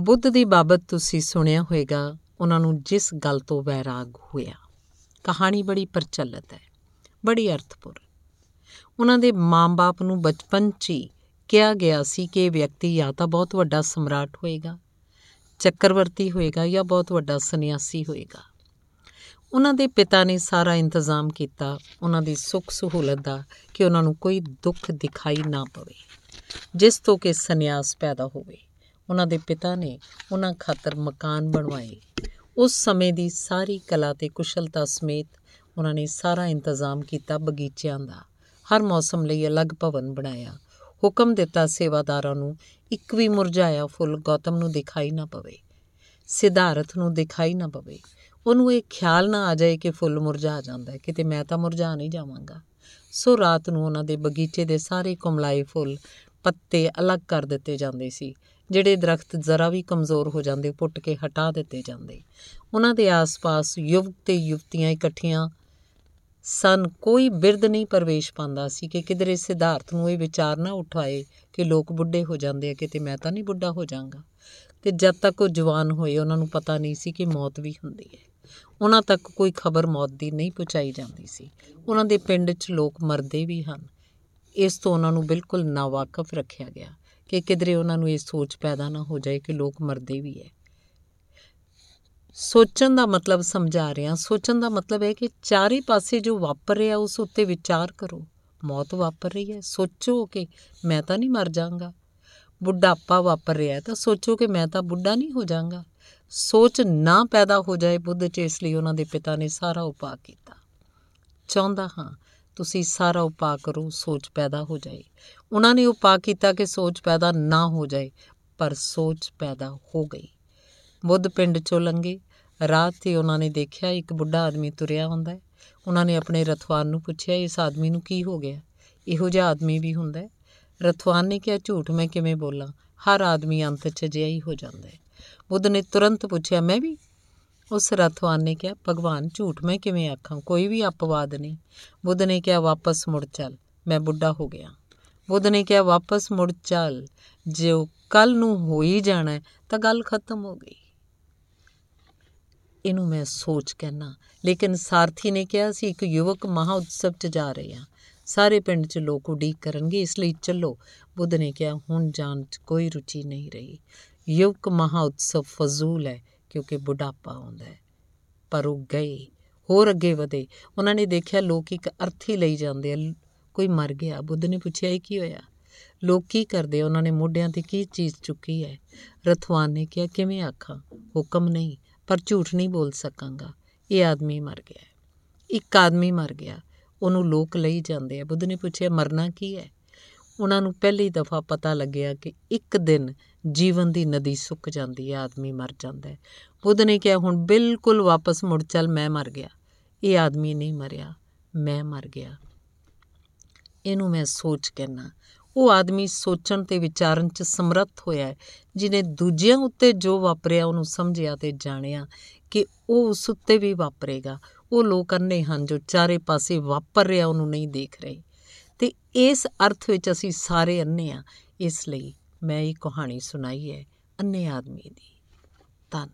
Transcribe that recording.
ਬੁੱਧ ਦੀ ਬਾਬਤ ਤੁਸੀਂ ਸੁਣਿਆ ਹੋਵੇਗਾ, ਉਹਨਾਂ ਨੂੰ ਜਿਸ ਗੱਲ ਤੋਂ ਵੈਰਾਗ ਹੋਇਆ। ਕਹਾਣੀ ਬੜੀ ਪ੍ਰਚਲਿਤ ਹੈ, ਬੜੀ ਅਰਥਪੂਰਨ। ਉਹਨਾਂ ਦੇ ਮਾਂ-ਬਾਪ ਨੂੰ ਬਚਪਨ 'ਚ ਹੀ ਕਿਹਾ ਗਿਆ ਸੀ ਕਿ ਇਹ ਵਿਅਕਤੀ ਜਾਂ ਤਾਂ ਬਹੁਤ ਵੱਡਾ ਸਮਰਾਟ ਹੋਏਗਾ ਚੱਕਰਵਰਤੀ ਹੋਏਗਾ ਜਾਂ ਬਹੁਤ ਵੱਡਾ ਸੰਨਿਆਸੀ ਹੋਏਗਾ ਉਹਨਾਂ ਦੇ ਪਿਤਾ ਨੇ ਸਾਰਾ ਇੰਤਜ਼ਾਮ ਕੀਤਾ, ਉਹਨਾਂ ਦੀ ਸੁੱਖ ਸਹੂਲਤ ਦਾ ਕਿ ਉਹਨਾਂ ਨੂੰ ਕੋਈ ਦੁੱਖ ਦਿਖਾਈ ਨਾ ਪਵੇ, ਜਿਸ ਤੋਂ ਕਿ ਸੰਨਿਆਸ ਪੈਦਾ ਹੋਵੇ। ਉਹਨਾਂ ਦੇ ਪਿਤਾ ਨੇ ਉਹਨਾਂ ਖਾਤਰ ਮਕਾਨ ਬਣਵਾਏ। ਉਸ ਸਮੇਂ ਦੀ ਸਾਰੀ ਕਲਾ ਤੇ ਕੁਸ਼ਲਤਾ ਸਮੇਤ ਉਹਨਾਂ ਨੇ ਸਾਰਾ ਇੰਤਜ਼ਾਮ ਕੀਤਾ ਬਗੀਚਿਆਂ ਦਾ। ਹਰ ਮੌਸਮ ਲਈ ਅਲੱਗ ਭਵਨ ਬਣਾਇਆ। ਹੁਕਮ ਦਿੱਤਾ ਸੇਵਾਦਾਰਾਂ ਨੂੰ, ਇੱਕ ਵੀ ਮੁਰਝਾਇਆ ਫੁੱਲ ਗੌਤਮ ਨੂੰ ਦਿਖਾਈ ਨਾ ਪਵੇ। ਸਿਧਾਰਥ ਨੂੰ ਦਿਖਾਈ ਨਾ ਪਵੇ। ਉਹਨੂੰ ਇਹ ਖਿਆਲ ਨਾ ਆ ਜਾਏ ਕਿ ਫੁੱਲ ਮੁਰਝਾ ਜਾਂਦਾ ਹੈ। ਕਿਤੇ ਮੈਂ ਤਾਂ ਮੁਰਝਾ ਨਹੀਂ ਜਾਵਾਂਗਾ। ਸੋ ਰਾਤ ਨੂੰ ਉਹਨਾਂ ਦੇ ਬਗੀਚੇ ਦੇ ਸਾਰੇ ਕੁਮਲਾਏ ਫੁੱਲ ਪੱਤੇ ਅਲੱਗ ਕਰ ਦਿੱਤੇ ਜਾਂਦੇ ਸੀ। ਜਿਹੜੇ ਦਰਖਤ ਜ਼ਰਾ ਵੀ ਕਮਜ਼ੋਰ ਹੋ ਜਾਂਦੇ ਪੁੱਟ ਕੇ ਹਟਾ ਦਿੱਤੇ ਜਾਂਦੇ। ਉਹਨਾਂ ਦੇ ਆਸ-ਪਾਸ ਯੁਵਕ ਤੇ ਯੁਵਤੀਆਂ ਇਕੱਠੀਆਂ ਸਨ। ਕੋਈ ਬਿਰਧ ਨਹੀਂ ਪ੍ਰਵੇਸ਼ ਪਾਉਂਦਾ ਸੀ ਕਿ ਕਿਧਰੇ ਸਿਧਾਰਥ ਨੂੰ ਇਹ ਵਿਚਾਰ ਨਾ ਉਠਾਏ ਕਿ ਲੋਕ ਬੁੱਢੇ ਹੋ ਜਾਂਦੇ ਆ, ਕਿਤੇ ਮੈਂ ਤਾਂ ਨਹੀਂ ਬੁੱਢਾ ਹੋ ਜਾਵਾਂਗਾ ਤੇ ਜਦ ਤੱਕ ਉਹ ਜਵਾਨ ਹੋਏ, ਉਹਨਾਂ ਨੂੰ ਪਤਾ ਨਹੀਂ ਸੀ ਕਿ ਮੌਤ ਵੀ ਹੁੰਦੀ ਹੈ। ਉਹਨਾਂ ਤੱਕ ਕੋਈ ਖਬਰ ਮੌਤ ਦੀ ਨਹੀਂ ਪਹੁੰਚਾਈ ਜਾਂਦੀ ਸੀ। ਉਹਨਾਂ ਦੇ ਪਿੰਡ 'ਚ ਲੋਕ ਮਰਦੇ ਵੀ ਹਨ। ਇਸ ਤੋਂ ਉਹਨਾਂ ਨੂੰ ਬਿਲਕੁਲ ਨਾਵਾਕਫ ਰੱਖਿਆ ਗਿਆ। ਕਿ ਕਿਧਰੇ ਉਹਨਾਂ ਨੂੰ ਇਹ ਸੋਚ ਪੈਦਾ ਨਾ ਹੋ ਜਾਏ ਕਿ ਲੋਕ ਮਰਦੇ ਵੀ ਹੈ ਸੋਚਣ ਦਾ ਮਤਲਬ ਸਮਝਾ ਰਿਹਾ। ਸੋਚਣ ਦਾ ਮਤਲਬ ਹੈ ਕਿ ਚਾਰੇ ਪਾਸੇ ਜੋ ਵਾਪਰ ਰਿਹਾ ਉਸ ਉੱਤੇ ਵਿਚਾਰ ਕਰੋ। ਮੌਤ ਵਾਪਰ ਰਹੀ ਹੈ ਸੋਚੋ ਕਿ ਮੈਂ ਤਾਂ ਨਹੀਂ ਮਰ ਜਾਵਾਂਗਾ। ਬੁੱਢਾਪਾ ਵਾਪਰ ਰਿਹਾ ਤਾਂ ਸੋਚੋ ਕਿ ਮੈਂ ਤਾਂ ਬੁੱਢਾ ਨਹੀਂ ਹੋ ਜਾਵਾਂਗਾ। ਸੋਚ ਨਾ ਪੈਦਾ ਹੋ ਜਾਏ ਬੁੱਧ 'ਚ ਇਸ ਲਈ ਉਹਨਾਂ ਦੇ ਪਿਤਾ ਨੇ ਸਾਰਾ ਉਪਾਅ ਕੀਤਾ। ਚਾਹੁੰਦਾ ਹਾਂ ਤੁਸੀਂ ਸਾਰਾ ਉਪਾਅ ਕਰੋ, ਸੋਚ ਪੈਦਾ ਹੋ ਜਾਏ। ਉਹਨਾਂ ਨੇ ਉਪਾਅ ਕੀਤਾ ਕਿ ਸੋਚ ਪੈਦਾ ਨਾ ਹੋ ਜਾਏ, ਪਰ ਸੋਚ ਪੈਦਾ ਹੋ ਗਈ। ਬੁੱਧ ਪਿੰਡ ਚੋਂ ਲੰਘੇ। ਰਾਤ ਤੇ ਉਹਨਾਂ ਨੇ ਦੇਖਿਆ ਇੱਕ ਬੁੱਢਾ ਆਦਮੀ ਤੁਰਿਆ ਹੁੰਦਾ ਹੈ। ਉਹਨਾਂ ਨੇ ਆਪਣੇ ਰਥਵਾਨ ਨੂੰ ਪੁੱਛਿਆ, ਇਸ ਆਦਮੀ ਨੂੰ ਕੀ ਹੋ ਗਿਆ? ਇਹੋ ਜਿਹਾ ਆਦਮੀ ਵੀ ਹੁੰਦਾ ਹੈ? ਰਥਵਾਨ ਨੇ ਕਿਹਾ, ਝੂਠ, ਮੈਂ ਕਿਵੇਂ ਬੋਲਾਂ? ਹਰ ਆਦਮੀ ਅੰਤ 'ਚ ਜਿਹਾ ਹੀ ਹੋ ਜਾਂਦਾ ਹੈ। ਬੁੱਧ ਨੇ ਤੁਰੰਤ ਪੁੱਛਿਆ, ਮੈਂ ਵੀ ਉਸ ਰਥਵਾਨ ਨੇ ਕਿਹਾ, ਭਗਵਾਨ, ਝੂਠ ਮੈਂ ਕਿਵੇਂ ਆਖਾਂ? ਕੋਈ ਵੀ ਅਪਵਾਦ ਨਹੀਂ। ਬੁੱਧ ਨੇ ਕਿਹਾ, ਵਾਪਸ ਮੁੜ ਚੱਲ। ਮੈਂ ਬੁੱਢਾ ਹੋ ਗਿਆ। ਬੁੱਧ ਨੇ ਕਿਹਾ, ਵਾਪਸ ਮੁੜ ਚੱਲ। ਜੋ ਕੱਲ ਨੂੰ ਹੋ ਹੀ ਜਾਣਾ ਤਾਂ ਗੱਲ ਖਤਮ ਹੋ ਗਈ। ਇਹਨੂੰ ਮੈਂ ਸੋਚ ਕਹਿਣਾ ਲੇਕਿਨ ਸਾਰਥੀ ਨੇ ਕਿਹਾ ਸੀ ਇੱਕ ਯੁਵਕ ਮਹਾ ਉਤਸਵ 'ਚ ਜਾ ਰਹੇ ਆ ਸਾਰੇ ਪਿੰਡ 'ਚ ਲੋਕ ਉਡੀਕ ਕਰਨਗੇ, ਇਸ ਲਈ ਚੱਲੋ। ਬੁੱਧ ਨੇ ਕਿਹਾ, ਹੁਣ ਜਾਣ 'ਚ ਕੋਈ ਰੁਚੀ ਨਹੀਂ ਰਹੀ। ਯੁਵਕ ਮਹਾ ਉਤਸਵ ਫਜ਼ੂਲ ਹੈ। ਕਿਉਂਕਿ ਬੁਢਾਪਾ ਆਉਂਦਾ ਹੈ। ਪਰ ਉਹ ਗਏ, ਹੋਰ ਅੱਗੇ ਵਧੇ। ਉਹਨਾਂ ਨੇ ਦੇਖਿਆ ਲੋਕ ਇੱਕ ਅਰਥੀ ਲਈ ਜਾਂਦੇ ਆ। ਕੋਈ ਮਰ ਗਿਆ, ਬੁੱਧ ਨੇ ਪੁੱਛਿਆ, ਇਹ ਕੀ ਹੋਇਆ? ਲੋਕ ਕੀ ਕਰਦੇ? ਉਹਨਾਂ ਨੇ ਮੋਢਿਆਂ ਤੇ ਕੀ ਚੀਜ਼ ਚੁੱਕੀ ਹੈ? ਰਥਵਾਨ ਨੇ ਕਿਹਾ, ਕਿਵੇਂ ਆਖਾਂ? ਹੁਕਮ ਨਹੀਂ, ਪਰ ਝੂਠ ਨਹੀਂ ਬੋਲ ਸਕਾਂਗਾ। ਇਹ ਆਦਮੀ ਮਰ ਗਿਆ ਇੱਕ ਆਦਮੀ ਮਰ ਗਿਆ। ਉਹਨੂੰ ਲੋਕ ਲਈ ਜਾਂਦੇ ਆ। ਬੁੱਧ ਨੇ ਪੁੱਛਿਆ, ਮਰਨਾ ਕੀ ਹੈ? ਉਹਨਾਂ ਨੂੰ ਪਹਿਲੀ ਦਫਾ ਪਤਾ ਲੱਗਿਆ ਕਿ ਇੱਕ ਦਿਨ ਜੀਵਨ ਦੀ ਨਦੀ ਸੁੱਕ ਜਾਂਦੀ ਹੈ, ਆਦਮੀ ਮਰ ਜਾਂਦਾ ਹੈ। ਬੁੱਧ ਨੇ ਕਿਹਾ, ਹੁਣ ਬਿਲਕੁਲ ਵਾਪਸ ਮੁੜ ਚੱਲ, ਮੈਂ ਮਰ ਗਿਆ। ਇਹ ਆਦਮੀ ਨਹੀਂ ਮਰਿਆ, ਮੈਂ ਮਰ ਗਿਆ। ਇਹਨੂੰ ਮੈਂ ਸੋਚ ਕਹਿਣਾ ਉਹ ਆਦਮੀ ਸੋਚਣ ਤੇ ਵਿਚਾਰਨ 'ਚ ਸਮਰੱਥ ਹੋਇਆ ਹੈ ਜਿਨੇ ਦੂਜਿਆਂ ਉੱਤੇ ਜੋ ਵਾਪਰਿਆ ਉਹਨੂੰ ਸਮਝਿਆ ਤੇ ਜਾਣਿਆ ਕਿ ਉਹ ਉਸ ਉੱਤੇ ਵੀ ਵਾਪਰੇਗਾ। ਉਹ ਲੋਕ ਅੰਨੇ ਹਨ ਜੋ ਚਾਰੇ ਪਾਸੇ ਵਾਪਰ ਰਿਹਾ, ਉਹਨੂੰ ਨਹੀਂ ਦੇਖ ਰਹੇ। ਤੇ ਇਸ ਅਰਥ ਵਿੱਚ ਅਸੀਂ ਸਾਰੇ ਅੰਨੇ ਆ ਇਸ ਲਈ ਮੈਂ ਇਹ ਕਹਾਣੀ ਸੁਣਾਈ ਹੈ ਅੰਨੇ ਆਦਮੀ ਦੀ। ਧੰਨ